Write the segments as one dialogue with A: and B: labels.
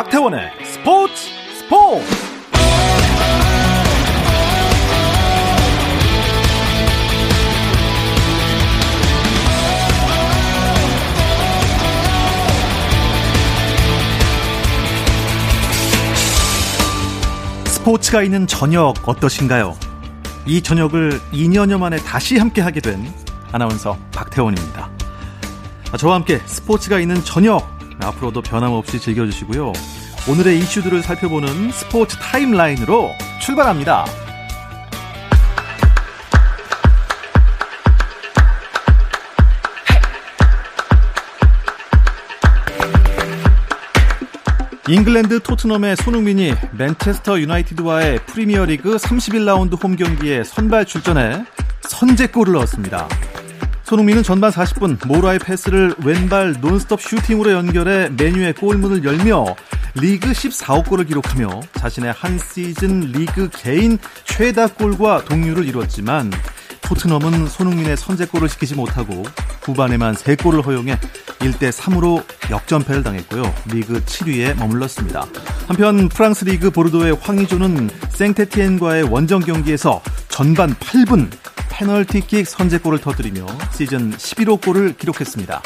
A: 박태원의 스포츠 스포츠 스포츠가 있는 저녁 어떠신가요? 이 저녁을 2년여 만에 다시 함께 하게 된 아나운서 박태원입니다. 저와 함께 스포츠가 있는 저녁 앞으로도 변함없이 즐겨주시고요. 오늘의 이슈들을 살펴보는 스포츠 타임라인으로 출발합니다. 잉글랜드 토트넘의 손흥민이 맨체스터 유나이티드와의 프리미어리그 31라운드 홈 경기에 선발 출전해 선제골을 넣었습니다. 손흥민은 전반 40분 모라의 패스를 왼발 논스톱 슈팅으로 연결해 메뉴의 골문을 열며 리그 14호 골을 기록하며 자신의 한 시즌 리그 개인 최다 골과 동률을 이뤘지만 토트넘은 손흥민의 선제골을 시키지 못하고 후반에만 3골을 허용해 1대 3으로 역전패를 당했고요. 리그 7위에 머물렀습니다. 한편 프랑스 리그 보르도의 황희조는 생테티엔과의 원정 경기에서 전반 8분 페널티킥 선제골을 터뜨리며 시즌 11호 골을 기록했습니다.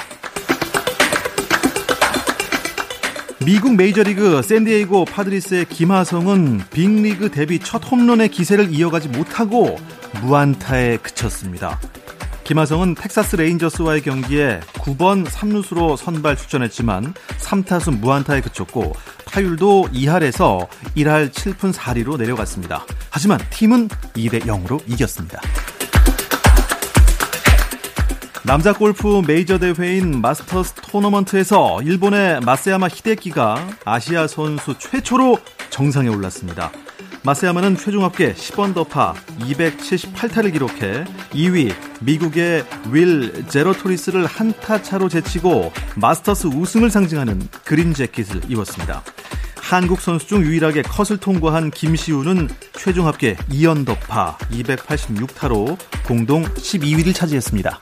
A: 미국 메이저리그 샌디에이고 파드리스의 김하성은 빅리그 데뷔 첫 홈런의 기세를 이어가지 못하고 무안타에 그쳤습니다. 김하성은 텍사스 레인저스와의 경기에 9번 3루수로 선발 출전했지만 3타수 무안타에 그쳤고 타율도 2할에서 1할 7푼 4리로 내려갔습니다. 하지만 팀은 2대 0으로 이겼습니다. 남자 골프 메이저 대회인 마스터스 토너먼트에서 일본의 마세야마 히데키가 아시아 선수 최초로 정상에 올랐습니다. 마세야마는 최종 합계 10언더파 278타를 기록해 2위 미국의 윌 제로토리스를 한 타 차로 제치고 마스터스 우승을 상징하는 그린 재킷을 입었습니다. 한국 선수 중 유일하게 컷을 통과한 김시우는 최종 합계 2언더파 286타로 공동 12위를 차지했습니다.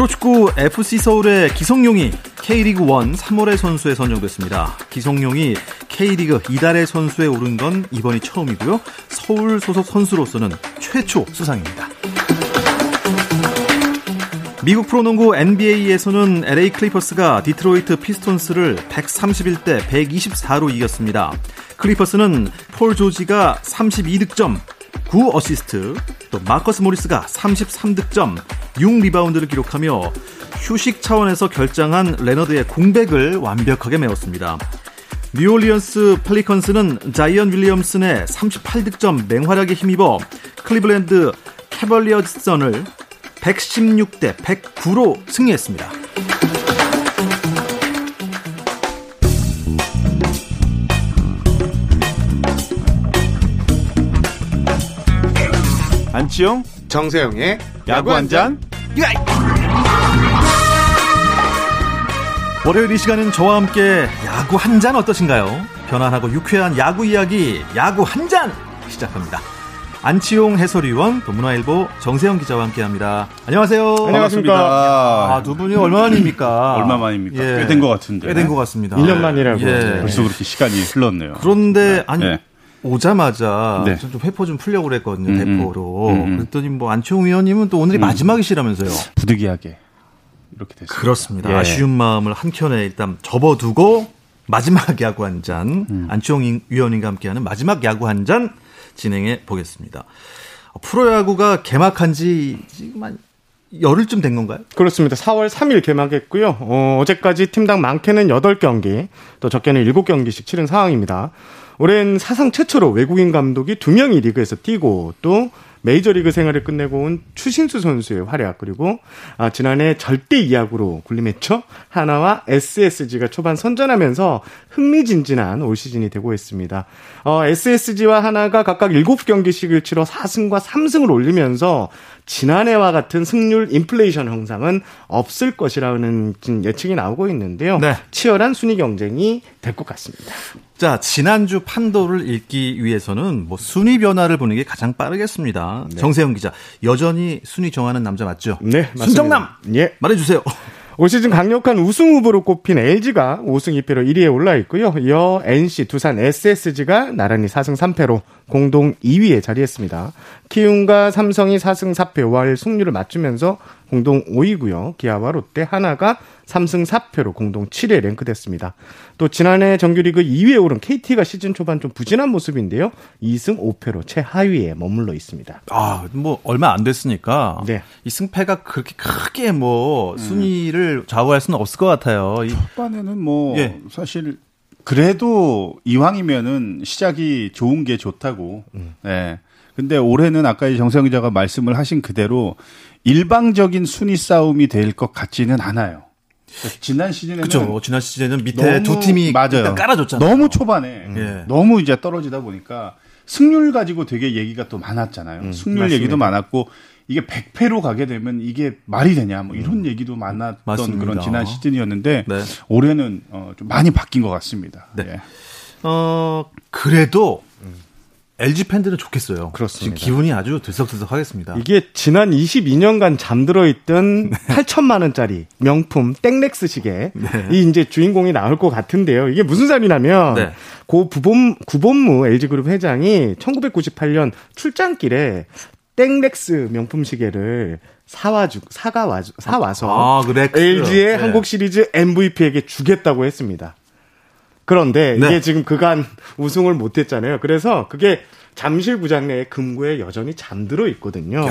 A: 프로축구 FC 서울의 기성용이 K리그 1 3월의 선수에 선정됐습니다. 기성용이 K리그 이달의 선수에 오른 건 이번이 처음이고요. 서울 소속 선수로서는 최초 수상입니다. 미국 프로농구 NBA에서는 LA 클리퍼스가 디트로이트 피스톤스를 131대 124로 이겼습니다. 클리퍼스는 폴 조지가 32득점, 9 어시스트, 또 마커스 모리스가 33득점, 6 리바운드를 기록하며 휴식 차원에서 결장한 레너드의 공백을 완벽하게 메웠습니다. 뉴올리언스 펠리컨스는 자이언 윌리엄슨의 38득점 맹활약에 힘입어 클리블랜드 캐벌리어스선을 116대 109로 승리했습니다.
B: 안치용
C: 정세영의
B: 야구 한 잔.
A: 월요일 이 시간은 저와 함께 야구 한 잔 어떠신가요? 편안하고 유쾌한 야구 이야기 야구 한 잔 시작합니다. 안치용 해설위원 또 문화일보 정세영 기자와 함께합니다. 안녕하세요.
B: 반갑습니다.
A: 아, 두 분이 얼마만입니까?
B: 얼마만입니까?
A: 예.
B: 꽤된 것 같은데.
A: 꽤 된 것 같습니다.
D: 1년 만이라고.
A: 예.
B: 벌써 그렇게 시간이 흘렀네요.
A: 그런데 아니
B: 네.
A: 오자마자
B: 네.
A: 좀 회포 좀 풀려고 그랬거든요.
B: 음, 음.
A: 대포로.
B: 음, 음.
A: 그랬더니 뭐 안치홍 위원님은 또 오늘이 마지막이시라면서요.
B: 부득이하게 이렇게 됐습니다.
A: 그렇습니다.
B: 예.
A: 아쉬운 마음을 한켠에 일단 접어두고 마지막 야구 한 잔,
B: 음.
A: 안치홍 위원님과 함께하는 마지막 야구 한 잔 진행해 보겠습니다. 프로야구가 개막한 지 지금 한 열흘쯤 된 건가요?
D: 그렇습니다. 4월 3일 개막했고요. 어, 어제까지 팀당 많게는 8경기, 또 적게는 7경기씩 치른 상황입니다. 올해는 사상 최초로 외국인 감독이 2명이 리그에서 뛰고 또 메이저리그 생활을 끝내고 온 추신수 선수의 활약 그리고 아, 지난해 절대 이야구로 군림했죠. 하나와 SSG가 초반 선전하면서 흥미진진한 올 시즌이 되고 있습니다. 어, SSG와 하나가 각각 7경기씩을 치러 4승과 3승을 올리면서 지난해와 같은 승률 인플레이션 형상은 없을 것이라는 예측이 나오고 있는데요.
A: 네.
D: 치열한 순위 경쟁이 될 것 같습니다.
A: 자, 지난주 판도를 읽기 위해서는 뭐 순위 변화를 보는 게 가장 빠르겠습니다. 정세영 기자, 여전히 순위 정하는 남자 맞죠?
D: 네, 맞습니다.
A: 순정남!
D: 예.
A: 말해주세요.
D: 올 시즌 강력한 우승 후보로 꼽힌 LG가 5승 2패로 1위에 올라 있고요. 이어 NC, 두산, SSG가 나란히 4승 3패로 공동 2위에 자리했습니다. 키움과 삼성이 4승 4패 5할 승률을 맞추면서 공동 5위고요. 기아와 롯데, 하나가 3승 4패로 공동 7위에 랭크됐습니다. 또 지난해 정규리그 2위에 오른 KT가 시즌 초반 좀 부진한 모습인데요. 2승 5패로 최하위에 머물러 있습니다.
A: 아, 뭐 얼마 안 됐으니까
D: 네.
A: 이 승패가 그렇게 크게 뭐 순위를 좌우할 수는 없을 것 같아요. 이,
B: 초반에는 뭐
A: 예.
B: 사실 그래도 이왕이면은 시작이 좋은 게 좋다고. 네. 근데 올해는 아까 이 정세영 기자가 말씀을 하신 그대로 일방적인 순위 싸움이 될 것 같지는 않아요. 지난 시즌에는
A: 그죠. 지난 시즌에는 밑에 두 팀이
B: 맞아요.
A: 깔아줬잖아요.
B: 너무 초반에
A: 예.
B: 너무 이제 떨어지다 보니까 승률 가지고 되게 얘기가 또 많았잖아요. 승률
D: 맞습니다.
B: 얘기도 많았고 이게 100패로 가게 되면 이게 말이 되냐 뭐 이런 얘기도 많았던
A: 맞습니다.
B: 그런 지난 시즌이었는데
A: 네.
B: 올해는 어, 좀 많이 바뀐 것 같습니다.
A: 네.
B: 예.
A: 어, 그래도 LG 팬들은 좋겠어요.
D: 그렇습니다.
A: 지금 기분이 아주 들썩들썩하겠습니다.
D: 이게 지난 22년간 잠들어 있던 8천만 원짜리 명품 땡렉스 시계 이 이제 주인공이 나올 것 같은데요. 이게 무슨 소리냐면
A: 네.
D: 고 부본 구본무 LG그룹 회장이 1998년 출장길에 땡렉스 명품 시계를 사와주 사가 와 사와서
A: 아, 그.
D: LG의
A: 네.
D: 한국 시리즈 MVP에게 주겠다고 했습니다. 그런데
A: 네.
D: 이게 지금 그간 우승을 못했잖아요. 그래서 그게 잠실 구장 내에 금고에 여전히 잠들어 있거든요.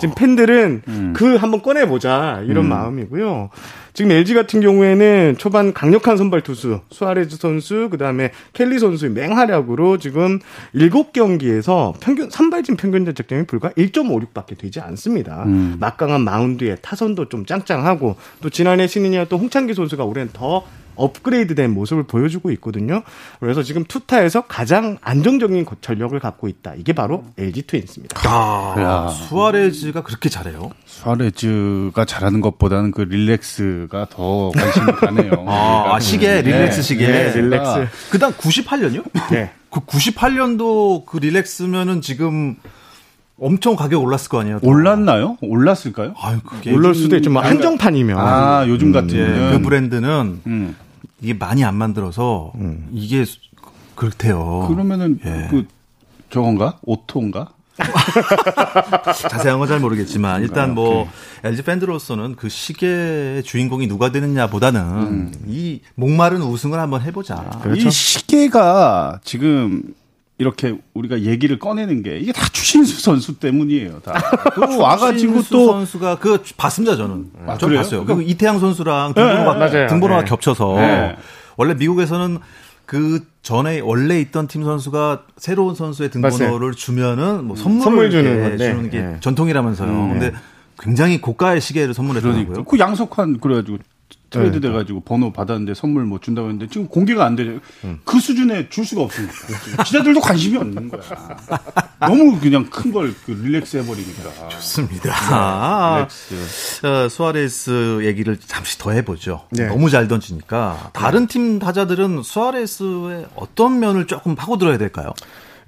D: 지금 팬들은
A: 음.
D: 그 한번 꺼내보자 이런 마음이고요. 지금 LG 같은 경우에는 초반 강력한 선발 투수 수아레즈 선수 그다음에 켈리 선수의 맹활약으로 지금 7경기에서 평균 선발진 평균 자책점이 불과 1.56밖에 되지 않습니다.
A: 음.
D: 막강한 마운드에 타선도 좀 짱짱하고 또 지난해 신인이었던 홍창기 선수가 올해는 더 업그레이드된 모습을 보여주고 있거든요. 그래서 지금 투타에서 가장 안정적인 거- 전력을 갖고 있다. 이게 바로 LG 트윈스입니다.
A: 아,
B: 야.
A: 수아레즈가 그렇게 잘해요?
B: 수아레즈가 잘하는 것보다는 그 릴렉스가 더 관심이 가네요.
A: 아, 아, 시계, 릴렉스 시계.
D: 네, 릴렉스.
A: 그다음 98년요?
D: 네.
A: 그 98년도 그 릴렉스면은 지금 엄청 가격 올랐을 거 아니에요? 또.
B: 올랐나요? 올랐을까요?
A: 아유, 그게
D: 올릴 수도 있죠. 뭐 한정판이면.
B: 아, 요즘
A: 예,
B: 같으면
A: 그 브랜드는
B: 음.
A: 이게 많이 안 만들어서 이게 수- 그렇대요.
B: 그러면은
A: 예.
B: 그 저건가? 오토인가?
A: 자세한 건 잘 모르겠지만 일단 뭐 LG 팬들로서는 그 시계의 주인공이 누가 되느냐보다는 이 목마른 우승을 한번 해보자.
B: 이 시계가 지금 이렇게 우리가 얘기를 꺼내는 게 이게 다 추신수 선수 때문이에요. 다. 또 와가지고
A: 신수
B: 또
A: 선수가 그 봤습니다 저는.
B: 아,
A: 저
B: 그래요?
A: 봤어요. 그 이태양 선수랑 등번호가
D: 맞아요.
A: 등번호가
D: 네.
A: 겹쳐서
B: 네.
A: 원래 미국에서는 그 전에 원래 있던 팀 선수가 새로운 선수의 등번호를 주면은 뭐 선물을
D: 선물 주는
A: 이렇게
D: 건데.
A: 주는 게
D: 네.
A: 전통이라면서요. 근데 굉장히 고가의 시계를 선물했더라고요.
B: 그 양석환 그래가지고 트레이드
D: 네.
B: 돼가지고 번호 받았는데 선물 뭐 준다고 했는데 지금 공개가 안 되죠. 그 수준에 줄 수가 없으니까 기자들도 관심이 없는 거야. 너무 그냥 큰 걸 그 릴렉스 해버리니까.
A: 좋습니다. 아,
B: 릴렉스.
A: 어, 수아레스 얘기를 잠시 더 해보죠.
D: 네.
A: 너무 잘 던지니까 다른 팀 타자들은 수아레스의 어떤 면을 조금 파고들어야 될까요?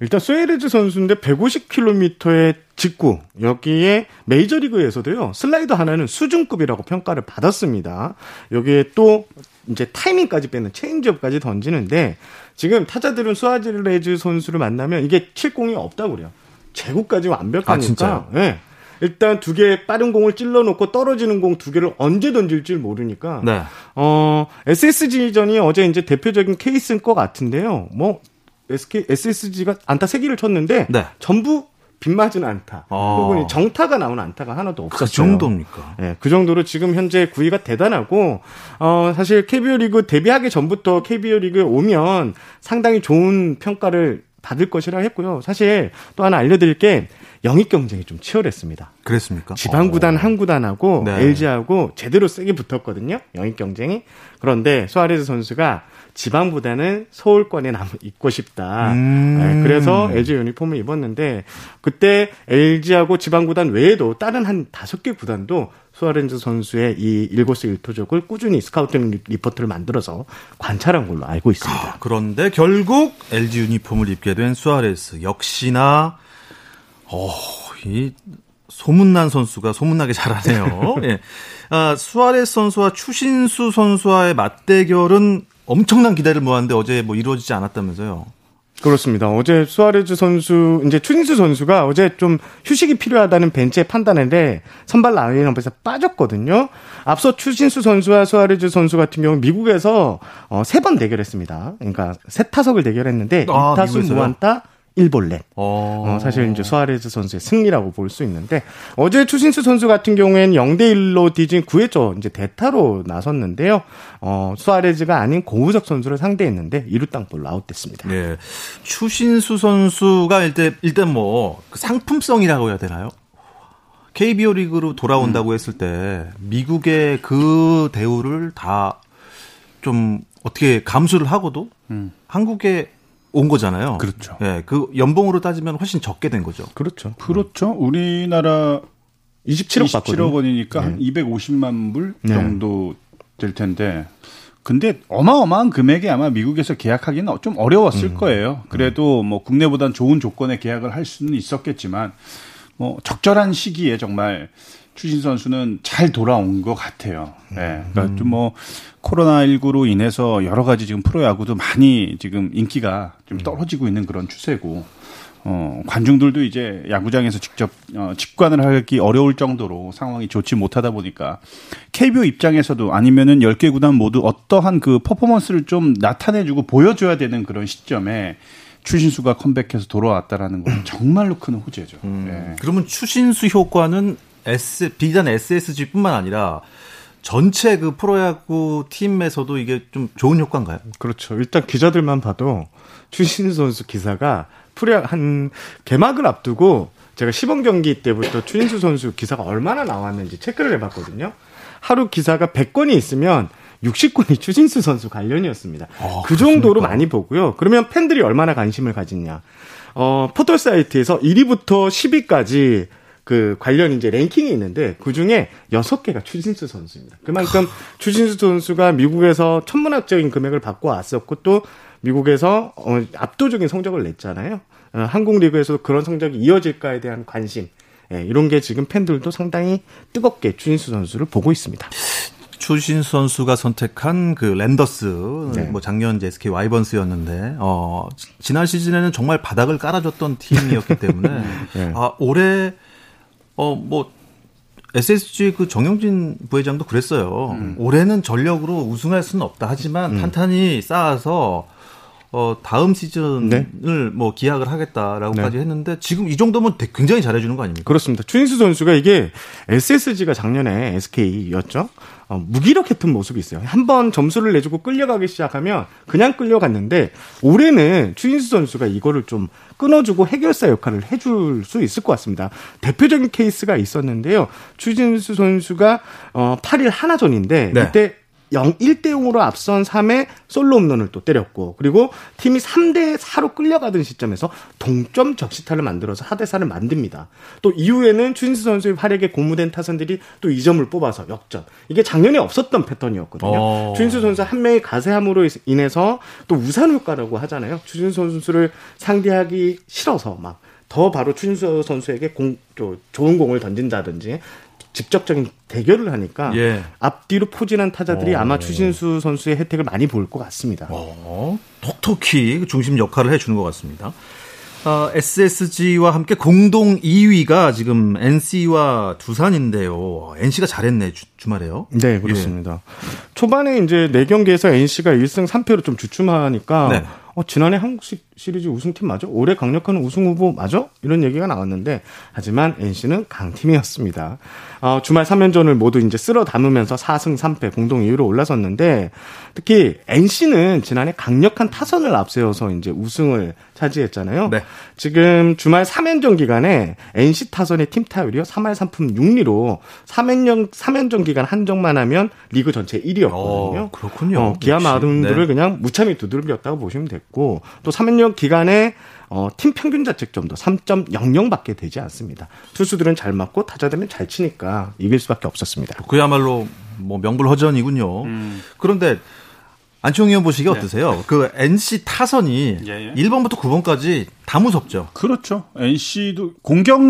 D: 일단 수아레즈 선수인데 150km의 직구 여기에 메이저리그에서도요 슬라이더 하나는 수준급이라고 평가를 받았습니다. 여기에 또 이제 타이밍까지 빼는 체인지업까지 던지는데 지금 타자들은 수아레즈 선수를 만나면 이게 칠 공이 없다고 그래요. 제구까지 완벽하니까.
A: 아?
D: 예. 일단 두 개의 빠른 공을 찔러 놓고 떨어지는 공 두 개를 언제 던질지 모르니까
A: 네.
D: 어, SSG전이 어제 이제 대표적인 케이스인 것 같은데요. 뭐, SK, SSG가 안타 3개를 쳤는데,
A: 네.
D: 전부 빗맞은 안타.
A: 아.
D: 혹은 정타가 나온 안타가 하나도 없었어요.
A: 그 정도입니까?
D: 예, 그 정도로 지금 현재 구위가 대단하고, 어, 사실 KBO 리그 데뷔하기 전부터 KBO 리그에 오면 상당히 좋은 평가를 받을 것이라 했고요. 사실 또 하나 알려드릴 게 영입 경쟁이 좀 치열했습니다.
A: 그랬습니까?
D: 지방 구단 한 구단하고
A: 네.
D: LG하고 제대로 세게 붙었거든요. 영입 경쟁이. 그런데 수아레즈 선수가 지방보다는 서울권에 남 있고 싶다.
A: 음.
D: 네, 그래서 LG 유니폼을 입었는데 그때 LG하고 지방 구단 외에도 다른 한 다섯 개 구단도 수아레즈 선수의 이 일거수일투족을 꾸준히 scouting 리- 리포트를 만들어서 관찰한 걸로 알고 있습니다.
A: 그런데 결국 LG 유니폼을 입게 된 수아레스 역시나 어, 이 소문난 선수가 소문나게 잘하네요. 예. 아, 수아레스 선수와 추신수 선수와의 맞대결은 엄청난 기대를 모았는데 어제 뭐 이루어지지 않았다면서요.
D: 그렇습니다. 어제 수아레즈 선수, 이제 추신수 선수가 어제 좀 휴식이 필요하다는 벤치의 판단인데 선발 라인업에서 빠졌거든요. 앞서 추신수 선수와 수아레즈 선수 같은 경우 미국에서 어, 세 번 대결했습니다. 그러니까 세 타석을 대결했는데 아, 2타수 무안타 1볼넷. 어. 어, 사실 이제 수아레즈 선수의 승리라고 볼 수 있는데 어제 추신수 선수 같은 경우에는 0대 1로 뒤진 9회초 이제 대타로 나섰는데요. 어, 수아레즈가 아닌 고우석 선수를 상대했는데 2루 땅볼 아웃됐습니다.
A: 네. 추신수 선수가 일단 일단 뭐그 상품성이라고 해야 되나요? KBO 리그로 돌아온다고 음. 했을 때 미국의 그 대우를 다 좀 어떻게 감수를 하고도 음. 한국에 온 거잖아요.
B: 그렇죠.
A: 예, 그 연봉으로 따지면 훨씬 적게 된 거죠.
D: 그렇죠.
B: 그렇죠. 우리나라 27억, 27억 원이니까 네. 한 250만 불 네. 정도 될 텐데 근데 어마어마한 금액이 아마 미국에서 계약하기는 좀 어려웠을 음. 거예요. 그래도 뭐 국내보단 좋은 조건의 계약을 할 수는 있었겠지만 뭐 적절한 시기에 정말 추신 선수는 잘 돌아온 것 같아요. 예. 네. 그러니까 좀 뭐 코로나19로 인해서 여러 가지 지금 프로야구도 많이 지금 인기가 좀 떨어지고 있는 그런 추세고, 어, 관중들도 이제 야구장에서 직접, 어, 직관을 하기 어려울 정도로 상황이 좋지 못하다 보니까 KBO 입장에서도 아니면은 10개 구단 모두 어떠한 그 퍼포먼스를 좀 나타내주고 보여줘야 되는 그런 시점에 추신수가 컴백해서 돌아왔다라는 건 정말로 큰 호재죠. 음,
A: 네. 그러면 추신수 효과는 S, 비단 SSG뿐만 아니라 전체 그 프로야구 팀에서도 이게 좀 좋은 효과인가요?
D: 그렇죠. 일단 기자들만 봐도 추신 선수 기사가 프로야 한 개막을 앞두고 제가 시범 경기 때부터 추신수 선수 기사가 얼마나 나왔는지 체크를 해봤거든요. 하루 기사가 100건이 있으면 60건이 추신수 선수 관련이었습니다. 아, 그 정도로 그렇습니까? 많이 보고요. 그러면 팬들이 얼마나 관심을 가지냐. 어, 포털 사이트에서 1위부터 10위까지 그 관련 이제 랭킹이 있는데 그 중에 여섯 개가 추신수 선수입니다. 그만큼 추신수 선수가 미국에서 천문학적인 금액을 받고 왔었고 또 미국에서 어, 압도적인 성적을 냈잖아요. 어, 한국 리그에서 그런 성적이 이어질까에 대한 관심 예, 이런 게 지금 팬들도 상당히 뜨겁게 추신수 선수를 보고 있습니다.
A: 추신수 선수가 선택한 그 랜더스 네. 뭐 작년 SK 와이번스였는데 어 지난 시즌에는 정말 바닥을 깔아줬던 팀이었기 때문에 네. 아 올해 어, 뭐, SSG 그 정영진 부회장도 그랬어요. 음. 올해는 전력으로 우승할 수는 없다. 하지만 음. 탄탄히 쌓아서 어, 다음 시즌을 네. 뭐 기약을 하겠다라고까지 네. 했는데 지금 이 정도면 굉장히 잘해주는 거 아닙니까?
D: 그렇습니다. 추인수 선수가 이게 SSG가 작년에 SK였죠. 어, 무기력했던 모습이 있어요. 한 번 점수를 내주고 끌려가기 시작하면 그냥 끌려갔는데 올해는 추인수 선수가 이거를 좀 끊어주고 해결사 역할을 해줄 수 있을 것 같습니다. 대표적인 케이스가 있었는데요. 추진수 선수가 어 8일 하나 전인데 네. 그때 0, 1대 0으로 앞선 3회 솔로 홈런을 또 때렸고 그리고 팀이 3대 4로 끌려가던 시점에서 동점 적시타를 만들어서 하대 4를 만듭니다. 또 이후에는 추진수 선수의 활약에 고무된 타선들이 또 2점을 뽑아서 역전. 이게 작년에 없었던 패턴이었거든요. 어. 추진수 선수 한 명의 가세함으로 인해서 또 우산 효과라고 하잖아요. 추진수 선수를 상대하기 싫어서 막더 바로 추진수 선수에게 공, 좋은 공을 던진다든지 직접적인 대결을 하니까 예. 앞뒤로 포진한 타자들이 어. 아마 추신수 선수의 혜택을 많이 볼 것 같습니다.
A: 어, 톡톡히 그 중심 역할을 해주는 것 같습니다. 어, SSG와 함께 공동 2위가 지금 NC와 두산인데요. NC가 잘했네 주, 말에요
D: 네, 그렇습니다. 예. 초반에 이제 4경기에서 NC가 1승 3패로 좀 주춤하니까 네. 어, 지난해 한국 시리즈 우승팀 맞아? 올해 강력한 우승 후보 맞아? 이런 얘기가 나왔는데 하지만 NC는 강팀이었습니다. 어, 주말 3연전을 모두 이제 쓸어 담으면서 4승 3패 공동 2위로 올라섰는데 특히 NC는 지난해 강력한 타선을 앞세워서 이제 우승을 차지했잖아요. 네. 지금 주말 3연전 기간에 NC 타선의 팀 타율이요. 3할 3푼 6리로 3연전 3연전 기간 한정만 하면 리그 전체 1위였거든요. 어,
A: 그렇군요. 어,
D: 기아 마운드를 네. 그냥 무참히 두들겼다고 보시면 됐고 또 3연전 기간에 어, 팀 평균 자책점도 3.00 밖에 되지 않습니다. 투수들은 잘 맞고 타자들은 잘 치니까 이길 수밖에 없었습니다.
A: 그야말로 뭐 명불허전이군요. 음. 그런데 안치홍 의원 보시기 네. 어떠세요? 그 NC 타선이 예, 예. 1번부터 9번까지 다 무섭죠.
B: 그렇죠. NC도 공격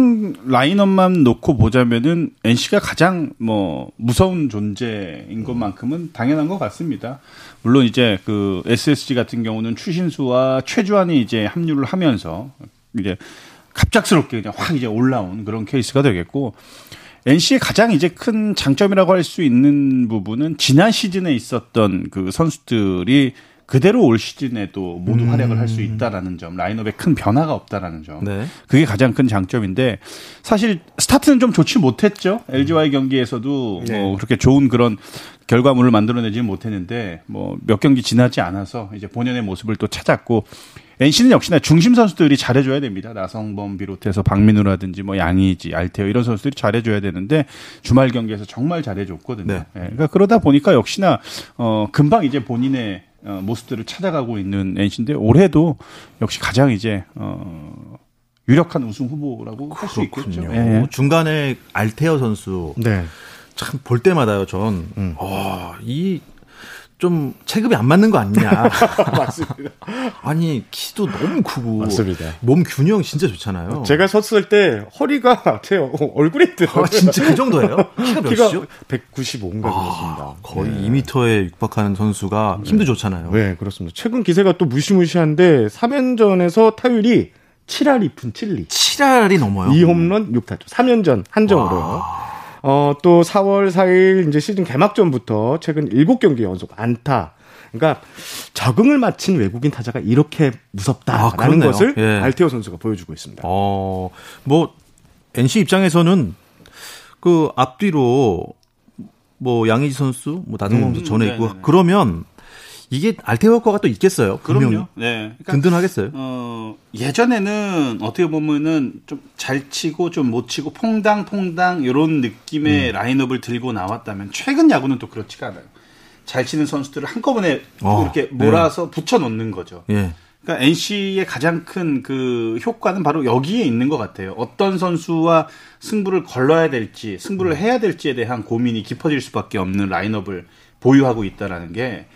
B: 라인업만 놓고 보자면은 NC가 가장 뭐 무서운 존재인 것만큼은 당연한 것 같습니다. 물론 이제 그 SSG 같은 경우는 추신수와 최주환이 이제 합류를 하면서 이제 갑작스럽게 그냥 확 이제 올라온 그런 케이스가 되겠고 NC의 가장 이제 큰 장점이라고 할 수 있는 부분은 지난 시즌에 있었던 그 선수들이 그대로 올 시즌에도 모두 음. 활약을 할 수 있다라는 점, 라인업에 큰 변화가 없다라는 점. 네. 그게 가장 큰 장점인데 사실 스타트는 좀 좋지 못했죠. LG와의 경기에서도 네. 뭐 그렇게 좋은 그런 결과물을 만들어내지는 못했는데 뭐 몇 경기 지나지 않아서 이제 본연의 모습을 또 찾았고 NC는 역시나 중심 선수들이 잘해줘야 됩니다. 나성범 비롯해서 박민우라든지 뭐 양의지, 알테오 이런 선수들이 잘해줘야 되는데 주말 경기에서 정말 잘해줬거든요. 네. 네. 그러니까 그러다 보니까 역시나 어 금방 이제 본인의 어, 모습들을 찾아가고 있는 NC인데 올해도 역시 가장 이제 어 유력한 우승 후보라고 할 수 있겠죠.
A: 네. 중간에 알테어 선수 네. 참 볼 때마다요. 전 음. 어, 이 좀 체급이 안 맞는 거 아니냐.
D: 맞습니다.
A: 아니 키도 너무 크고
D: 맞습니다.
A: 몸 균형 진짜 좋잖아요.
D: 제가 섰을 때 허리가 제 얼굴에 들어.
A: 아, 진짜 그 정도예요? 키가 몇이죠?
D: 195인가 아, 그렇습니다.
A: 거의 네. 2미터에 육박하는 선수가 네. 힘도 좋잖아요.
D: 네, 그렇습니다. 최근 기세가 또 무시무시한데 3연전에서 타율이 7할 2푼 7리.
A: 7할이 넘어요.
D: 2홈런 6타점. 3연전 한정으로. 와. 어, 또 4월 4일 이제 시즌 개막전부터 최근 7경기 연속 안타. 그러니까 적응을 마친 외국인 타자가 이렇게 무섭다라는 아, 것을 예. 알테오 선수가 보여주고 있습니다.
A: 어, 뭐 NC 입장에서는 그 앞뒤로 뭐 양의지 선수, 뭐 나동범 선수 음, 전에 있고 네네네. 그러면 이게 알테오 효과가 또 있겠어요. 분명히. 그럼요. 네. 그러니까, 든든하겠어요. 어,
B: 예전에는 어떻게 보면은 좀 잘 치고 좀 못 치고 퐁당퐁당 이런 느낌의 음. 라인업을 들고 나왔다면 최근 야구는 또 그렇지가 않아요. 잘 치는 선수들을 한꺼번에 어, 이렇게 몰아서 네. 붙여 놓는 거죠. 예. 그러니까 NC의 가장 큰 그 효과는 바로 여기에 있는 것 같아요. 어떤 선수와 승부를 걸러야 될지, 승부를 음. 해야 될지에 대한 고민이 깊어질 수밖에 없는 라인업을 보유하고 있다라는 게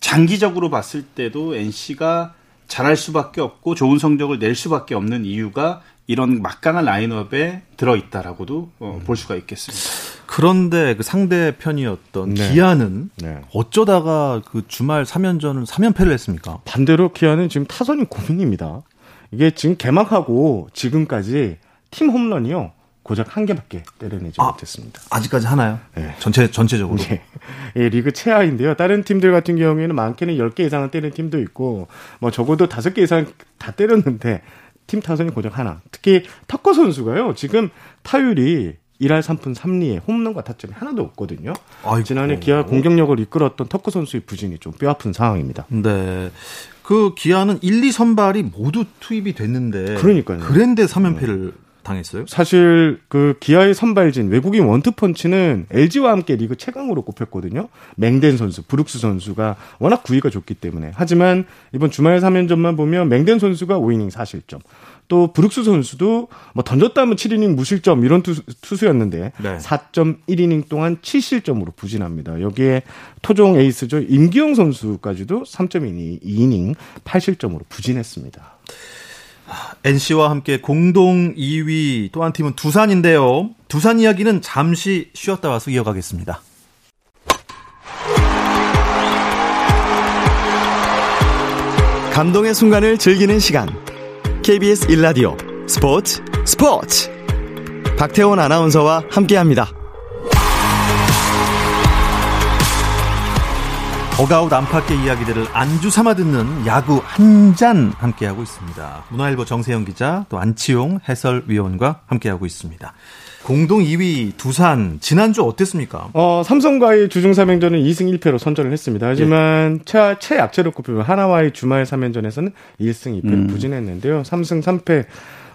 B: 장기적으로 봤을 때도 NC가 잘할 수밖에 없고 좋은 성적을 낼 수밖에 없는 이유가 이런 막강한 라인업에 들어있다라고도 어, 볼 수가 있겠습니다.
A: 그런데 그 상대편이었던 네. 기아는 네. 어쩌다가 그 주말 3연전을 3연패를 했습니까?
D: 반대로 기아는 지금 타선이 고민입니다. 이게 지금 개막하고 지금까지 팀 홈런이요. 고작 한 개밖에 때려내지 아, 못했습니다.
A: 아직까지 하나요? 네. 전체 전체적으로. 네.
D: 예, 리그 최하인데요. 다른 팀들 같은 경우에는 많게는 10개 이상을 때리는 팀도 있고 뭐 적어도 5개 이상 다 때렸는데 팀 타선이 고작 하나. 특히 터커 선수가요. 지금 타율이 1할 3푼 3리에 홈런과 타점이 하나도 없거든요. 아이고. 지난해 기아 공격력을 이끌었던 터커 선수의 부진이 좀 뼈아픈 상황입니다.
A: 네. 그 기아는 1, 2 선발이 모두 투입이 됐는데
D: 그러니까요.
A: 그랜데 3연패를 당했어요?
D: 사실 그 기아의 선발진 외국인 원투펀치는 LG와 함께 리그 최강으로 꼽혔거든요. 맹덴 선수, 브룩스 선수가 워낙 구위가 좋기 때문에. 하지만 이번 주말 3연전만 보면 맹덴 선수가 5이닝 4실점. 또 브룩스 선수도 뭐 던졌다면 7이닝 무실점 이런 투수, 였는데 네. 4.1이닝 동안 7실점으로 부진합니다. 여기에 토종 에이스죠. 임기영 선수까지도 3.2이닝 8실점으로 부진했습니다.
A: NC와 함께 공동 2위 또 한 팀은 두산인데요. 두산 이야기는 잠시 쉬었다 와서 이어가겠습니다.
C: 감동의 순간을 즐기는 시간. KBS 1라디오 스포츠 스포츠. 박태원 아나운서와 함께합니다.
A: 버가웃 안팎의 이야기들을 안주 삼아 듣는 야구 한 잔 함께하고 있습니다. 문화일보 정세영 기자 또 안치용 해설위원과 함께하고 있습니다. 공동 2위 두산 지난주 어땠습니까?
D: 어, 삼성과의 주중 3연전은 2승 1패로 선전을 했습니다. 하지만 예. 최, 최약체로 꼽히면 하나와의 주말 3연전에서는 1승 2패로 음. 부진했는데요. 3승 3패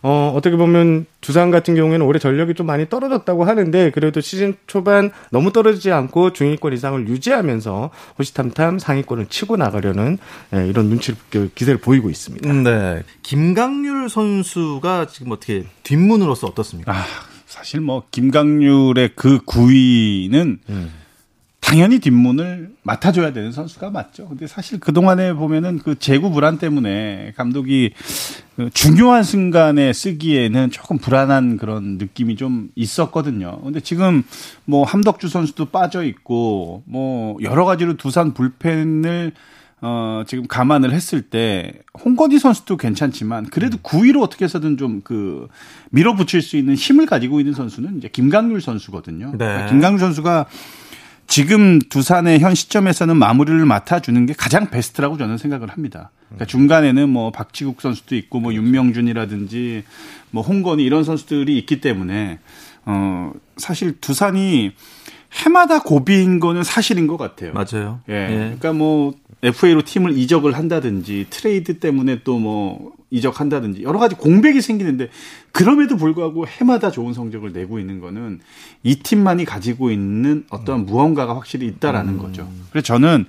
D: 어, 어떻게 보면 두산 같은 경우에는 올해 전력이 좀 많이 떨어졌다고 하는데 그래도 시즌 초반 너무 떨어지지 않고 중위권 이상을 유지하면서 호시탐탐 상위권을 치고 나가려는 예, 이런 눈치를 그 기세를 보이고 있습니다.
A: 음, 네. 김강률 선수가 지금 어떻게 뒷문으로서 어떻습니까?
B: 아, 사실 뭐 김강률의 그 구위는 음. 당연히 뒷문을 맡아줘야 되는 선수가 맞죠. 근데 사실 그동안에 보면은 그 재구 불안 때문에 감독이 그 중요한 순간에 쓰기에는 조금 불안한 그런 느낌이 좀 있었거든요. 근데 지금 뭐 함덕주 선수도 빠져 있고 뭐 여러 가지로 두산 불펜을 어, 지금 감안을 했을 때, 홍건희 선수도 괜찮지만, 그래도 9위로 어떻게 해서든 좀 그, 밀어붙일 수 있는 힘을 가지고 있는 선수는 이제 김강률 선수거든요.
A: 네.
B: 김강률 선수가 지금 두산의 현 시점에서는 마무리를 맡아주는 게 가장 베스트라고 저는 생각을 합니다. 그러니까 중간에는 뭐 박지국 선수도 있고 뭐 윤명준이라든지 뭐 홍건희 이런 선수들이 있기 때문에, 어, 사실 두산이 해마다 고비인 거는 사실인 것 같아요.
A: 맞아요.
B: 예. 그러니까 뭐 FA로 팀을 이적을 한다든지 트레이드 때문에 또 뭐 이적한다든지 여러 가지 공백이 생기는데 그럼에도 불구하고 해마다 좋은 성적을 내고 있는 거는 이 팀만이 가지고 있는 어떤 무언가가 확실히 있다라는 거죠. 그래서 저는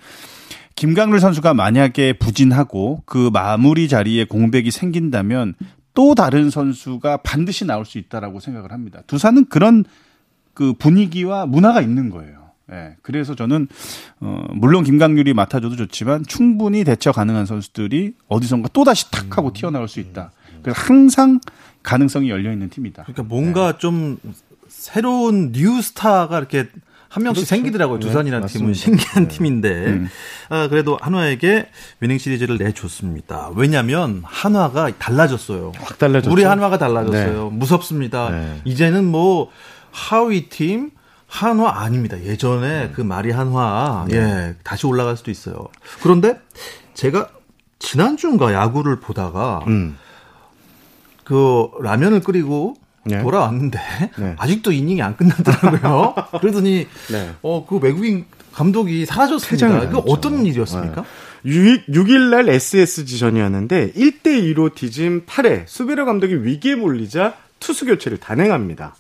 B: 김강률 선수가 만약에 부진하고 그 마무리 자리에 공백이 생긴다면 또 다른 선수가 반드시 나올 수 있다라고 생각을 합니다. 두산은 그런 그 분위기와 문화가 있는 거예요. 예. 그래서 저는 어 물론 김강률이 맡아줘도 좋지만 충분히 대처 가능한 선수들이 어디선가 또 다시 탁 하고 튀어나올 수 있다. 그래서 항상 가능성이 열려 있는 팀이다.
A: 그러니까 뭔가 좀 새로운 new 스타가 이렇게 한 명씩 생기더라고요. 두산이라는 팀은 신기한 팀인데 아, 그래도 한화에게 위닝 시리즈를 내줬습니다. 왜냐하면 한화가 달라졌어요.
D: 확 달라졌죠.
A: 우리 한화가 달라졌어요. 무섭습니다.
D: 네.
A: 이제는 뭐 하위 팀 한화 아닙니다. 예전에 그 마리 한화 예 다시 올라갈 수도 있어요. 그런데 제가 지난주인가 야구를 보다가
D: 음.
A: 그 라면을 끓이고
D: 네.
A: 돌아왔는데
D: 네.
A: 아직도 이닝이 안 끝났더라고요. 그러더니
D: 네.
A: 어그 외국인 감독이 사라졌습니다.
D: 당했죠.
A: 어떤 일이었습니까?
D: 6일, 6일날 SS지전이었는데 1대2로 뒤진 8회 수비러 감독이 위기에 몰리자 투수 교체를 단행합니다.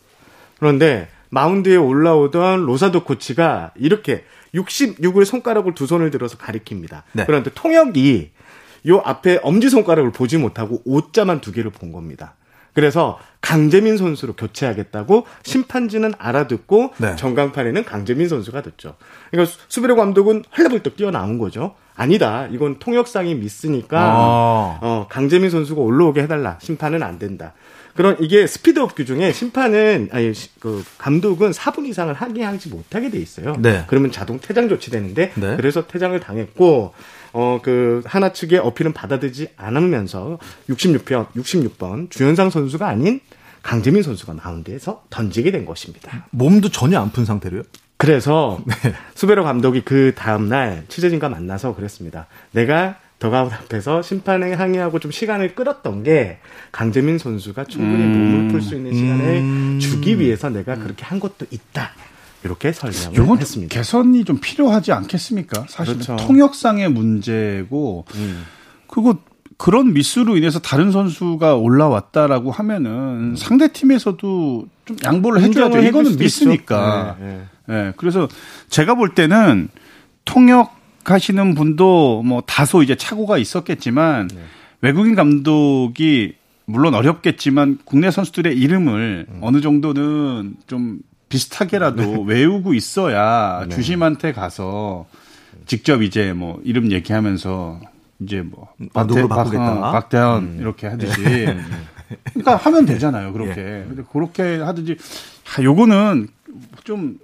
D: 그런데 마운드에 올라오던 로사도 코치가 이렇게 66을 손가락을 두 손을 들어서 가리킵니다.
A: 네.
D: 그런데 통역이 요 앞에 엄지 손가락을 보지 못하고 오자만 두 개를 본 겁니다. 그래서 강재민 선수로 교체하겠다고 심판진은 알아듣고
A: 네.
D: 전광판에는 강재민 선수가 됐죠. 그러니까 수- 수비로 감독은 헐레벌떡 뛰어나온 거죠. 아니다. 이건 통역상이 미스니까
A: 아.
D: 어, 강재민 선수가 올라오게 해달라. 심판은 안 된다. 그런 이게 스피드업 규정에 심판은 아니 시- 그 감독은 4분 이상을 하게 하지 못하게 돼 있어요.
A: 네.
D: 그러면 자동 퇴장 조치되는데
A: 네.
D: 그래서 퇴장을 당했고 어 그 하나 측의 어필은 받아들이지 않으면서 66편 66번 주현상 선수가 아닌 강재민 선수가 마운드에서 던지게 된 것입니다.
A: 몸도 전혀 안 푼 상태로요.
D: 그래서
A: 네.
D: 수베로 감독이 그 다음 날 취재진과 만나서 그랬습니다. 내가 더가웃 앞에서 심판에 항의하고 좀 시간을 끌었던 게 강재민 선수가 충분히 몸을 풀 수 있는 시간을
A: 음.
D: 주기 위해서 내가 그렇게 한 것도 있다. 이렇게 설명을 했습니다.
B: 개선이 좀 필요하지 않겠습니까? 사실
D: 그렇죠.
B: 은 통역상의 문제고
D: 음.
B: 그거 그런 미스로 인해서 다른 선수가 올라왔다라고 하면은 상대 팀에서도 좀 양보를 해줘야죠. 이거는 미스니까.
D: 있죠. 네, 네.
B: 예, 그래서 제가 볼 때는 통역 하시는 분도 뭐 다소 이제 착오가 있었겠지만
D: 네.
B: 외국인 감독이 물론 어렵겠지만 국내 선수들의 이름을
D: 음.
B: 어느 정도는 좀 비슷하게라도 외우고 있어야
D: 네.
B: 주심한테 가서 직접 이제 뭐 이름 얘기하면서 이제 뭐
A: 아, 누구로
B: 박-
A: 바꾸겠다.
B: 어, 박대현
D: 음.
B: 이렇게 하듯이
D: 네.
B: 그러니까 하면 되잖아요 그렇게
A: 예.
B: 그렇게 하든지 아, 요거는 좀, 좀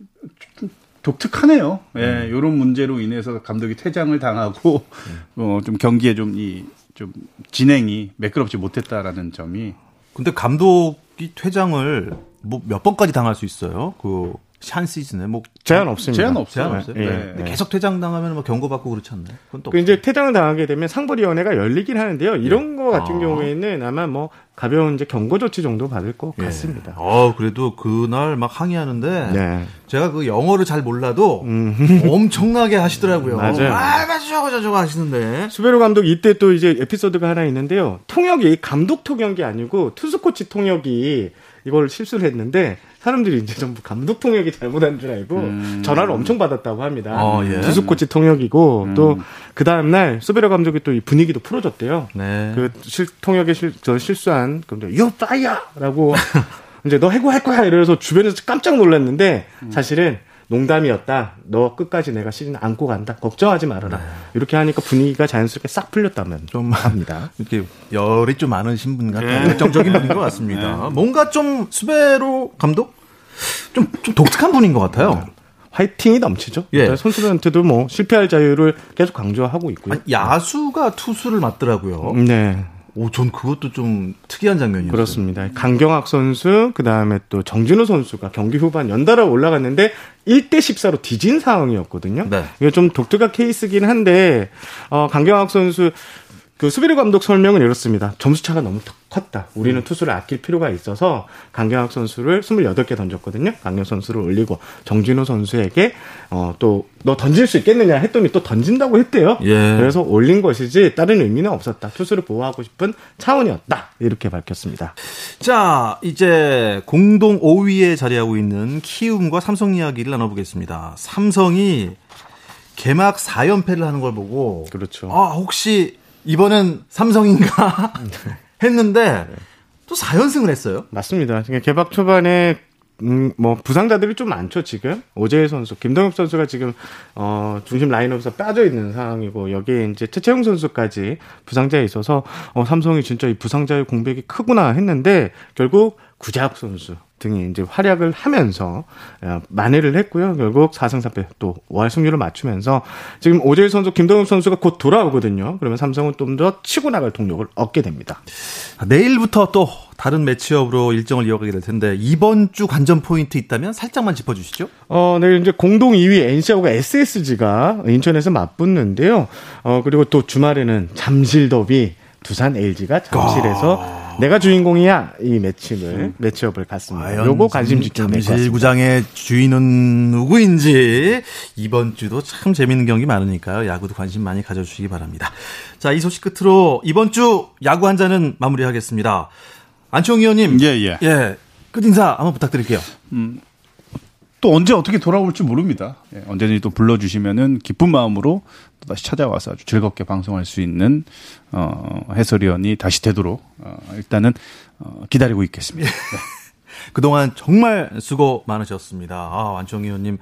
B: 독특하네요. 예, 요런 문제로 인해서 감독이 퇴장을 당하고 어, 좀 경기에 좀 이 좀 진행이 매끄럽지 못했다라는 점이
A: 근데 감독이 퇴장을 뭐 몇 번까지 당할 수 있어요? 그 한 시즌에 뭐
D: 제한 없습니다.
B: 제한 없어요.
A: 제한 없어요.
B: 네.
A: 근데 계속 퇴장 당하면 뭐 경고 받고 그렇지 않나요? 그건
D: 또그 이제 퇴장을 당하게 되면 상벌위원회가 열리긴 하는데요. 이런 거 같은
A: 아.
D: 경우에는 아마 뭐 가벼운 이제 경고 조치 정도 받을 것
A: 예.
D: 같습니다.
A: 어, 그래도 그날 막 항의하는데
D: 네.
A: 제가 그 영어를 잘 몰라도 엄청나게 하시더라고요.
D: 맞아요.
A: 아, 저거, 저거 하시는데.
D: 수베로 감독 이때 또 이제 에피소드가 하나 있는데요. 통역이 감독 통역이 아니고 투수 코치 통역이 이걸 실수를 했는데 사람들이 이제 전부 감독 통역이 잘못한 줄 알고 전화를 엄청 받았다고 합니다.
A: 어, 예.
D: 투수 코치 통역이고 또그 다음 날 수베로 감독이 또 이 분위기도 풀어줬대요.
A: 네.
D: 그 실, 통역에 실, 저 실수한 그럼 요 빠야라고 이제 너 해고할 거야 이래서 주변에서 깜짝 놀랐는데 사실은 농담이었다. 너 끝까지 내가 시즌 안고 간다. 걱정하지 말아라. 이렇게 하니까 분위기가 자연스럽게 싹 풀렸다면 좀 합니다.
A: 이렇게 열이 좀 많으신 분 같아요. 열정적인 분인 것 같습니다. 뭔가 좀 수베로 감독 좀, 좀 독특한 분인 것 같아요.
D: 화이팅이 넘치죠.
A: 예.
D: 선수들한테도 뭐 실패할 자유를 계속 강조하고 있고요.
A: 아니, 야수가 투수를 맡더라고요.
D: 네.
A: 오, 전 그것도 좀 특이한 장면이었어요.
D: 그렇습니다. 강경학 선수, 그 다음에 또 정진우 선수가 경기 후반 연달아 올라갔는데 1대 14로 뒤진 상황이었거든요.
A: 네.
D: 이게 좀 독특한 케이스긴 한데, 어, 강경학 선수, 그 수비르 감독 설명은 이렇습니다. 점수 차가 너무 컸다. 우리는 투수를 아낄 필요가 있어서 강경학 선수를 28개 던졌거든요. 강경 선수를 올리고 정진우 선수에게 어 또 너 던질 수 있겠느냐 했더니 또 던진다고 했대요.
A: 예.
D: 그래서 올린 것이지 다른 의미는 없었다. 투수를 보호하고 싶은 차원이었다. 이렇게 밝혔습니다.
A: 자, 이제 공동 5위에 자리하고 있는 키움과 삼성 이야기를 나눠보겠습니다. 삼성이 개막 4연패를 하는 걸 보고
D: 그렇죠.
A: 아, 혹시 이번엔 삼성인가 했는데 또 4연승을 했어요.
D: 맞습니다. 그러니까 개막 초반에 음, 뭐 부상자들이 좀 많죠 지금 오재일 선수, 김동엽 선수가 지금 어 중심 라인업에서 빠져 있는 상황이고 여기에 이제 최채용 선수까지 부상자에 있어서 어 삼성이 진짜 이 부상자의 공백이 크구나 했는데 결국 구자욱 선수 등이 이제 활약을 하면서 어, 만회를 했고요. 결국 4승 4패 또 5할 승률을 맞추면서 지금 오재일 선수, 김동엽 선수가 곧 돌아오거든요. 그러면 삼성은 좀 더 치고 나갈 동력을 얻게 됩니다.
A: 아, 내일부터 또 다른 매치업으로 일정을 이어가게 될 텐데 이번 주 관전 포인트 있다면 살짝만 짚어주시죠.
D: 어, 네, 이제 공동 2위 NC하고가 SSG가 인천에서 맞붙는데요. 어, 그리고 또 주말에는 잠실 더비 두산 LG가 잠실에서 내가 주인공이야 이 매치를 매치업을 갔습니다. 요거 관심 집중
A: 잠실 구장의 주인은 누구인지 이번 주도 참 재밌는 경기 많으니까요. 야구도 관심 많이 가져주시기 바랍니다. 자, 이 소식 끝으로 이번 주 야구 한 잔은 마무리하겠습니다. 안치홍 의원님,
B: 예, 예.
A: 예, 끝 인사 한번 부탁드릴게요.
B: 또 언제 어떻게 돌아올지 모릅니다. 예, 언제든지 또 불러주시면은 기쁜 마음으로 또 다시 찾아와서 아주 즐겁게 방송할 수 있는 어, 해설위원이 다시 되도록 어, 일단은 어, 기다리고 있겠습니다. 네.
A: 그동안 정말 수고 많으셨습니다. 아, 안치홍 의원님,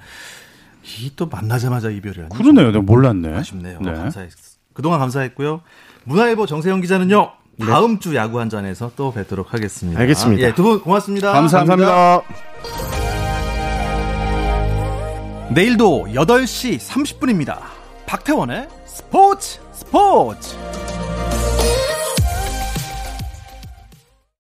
A: 이 또 만나자마자 이별이라니.
B: 그러네요. 내가 몰랐네.
A: 아쉽네요.
B: 네.
A: 감사했, 그동안 감사했고요. 문화일보 정세영 기자는요. 다음 주 야구 한 잔에서 또 뵙도록 하겠습니다.
D: 알겠습니다.
A: 예, 두 분 고맙습니다.
B: 감사합니다.
A: 내일도 8시 30분입니다. 박태원의 스포츠 스포츠.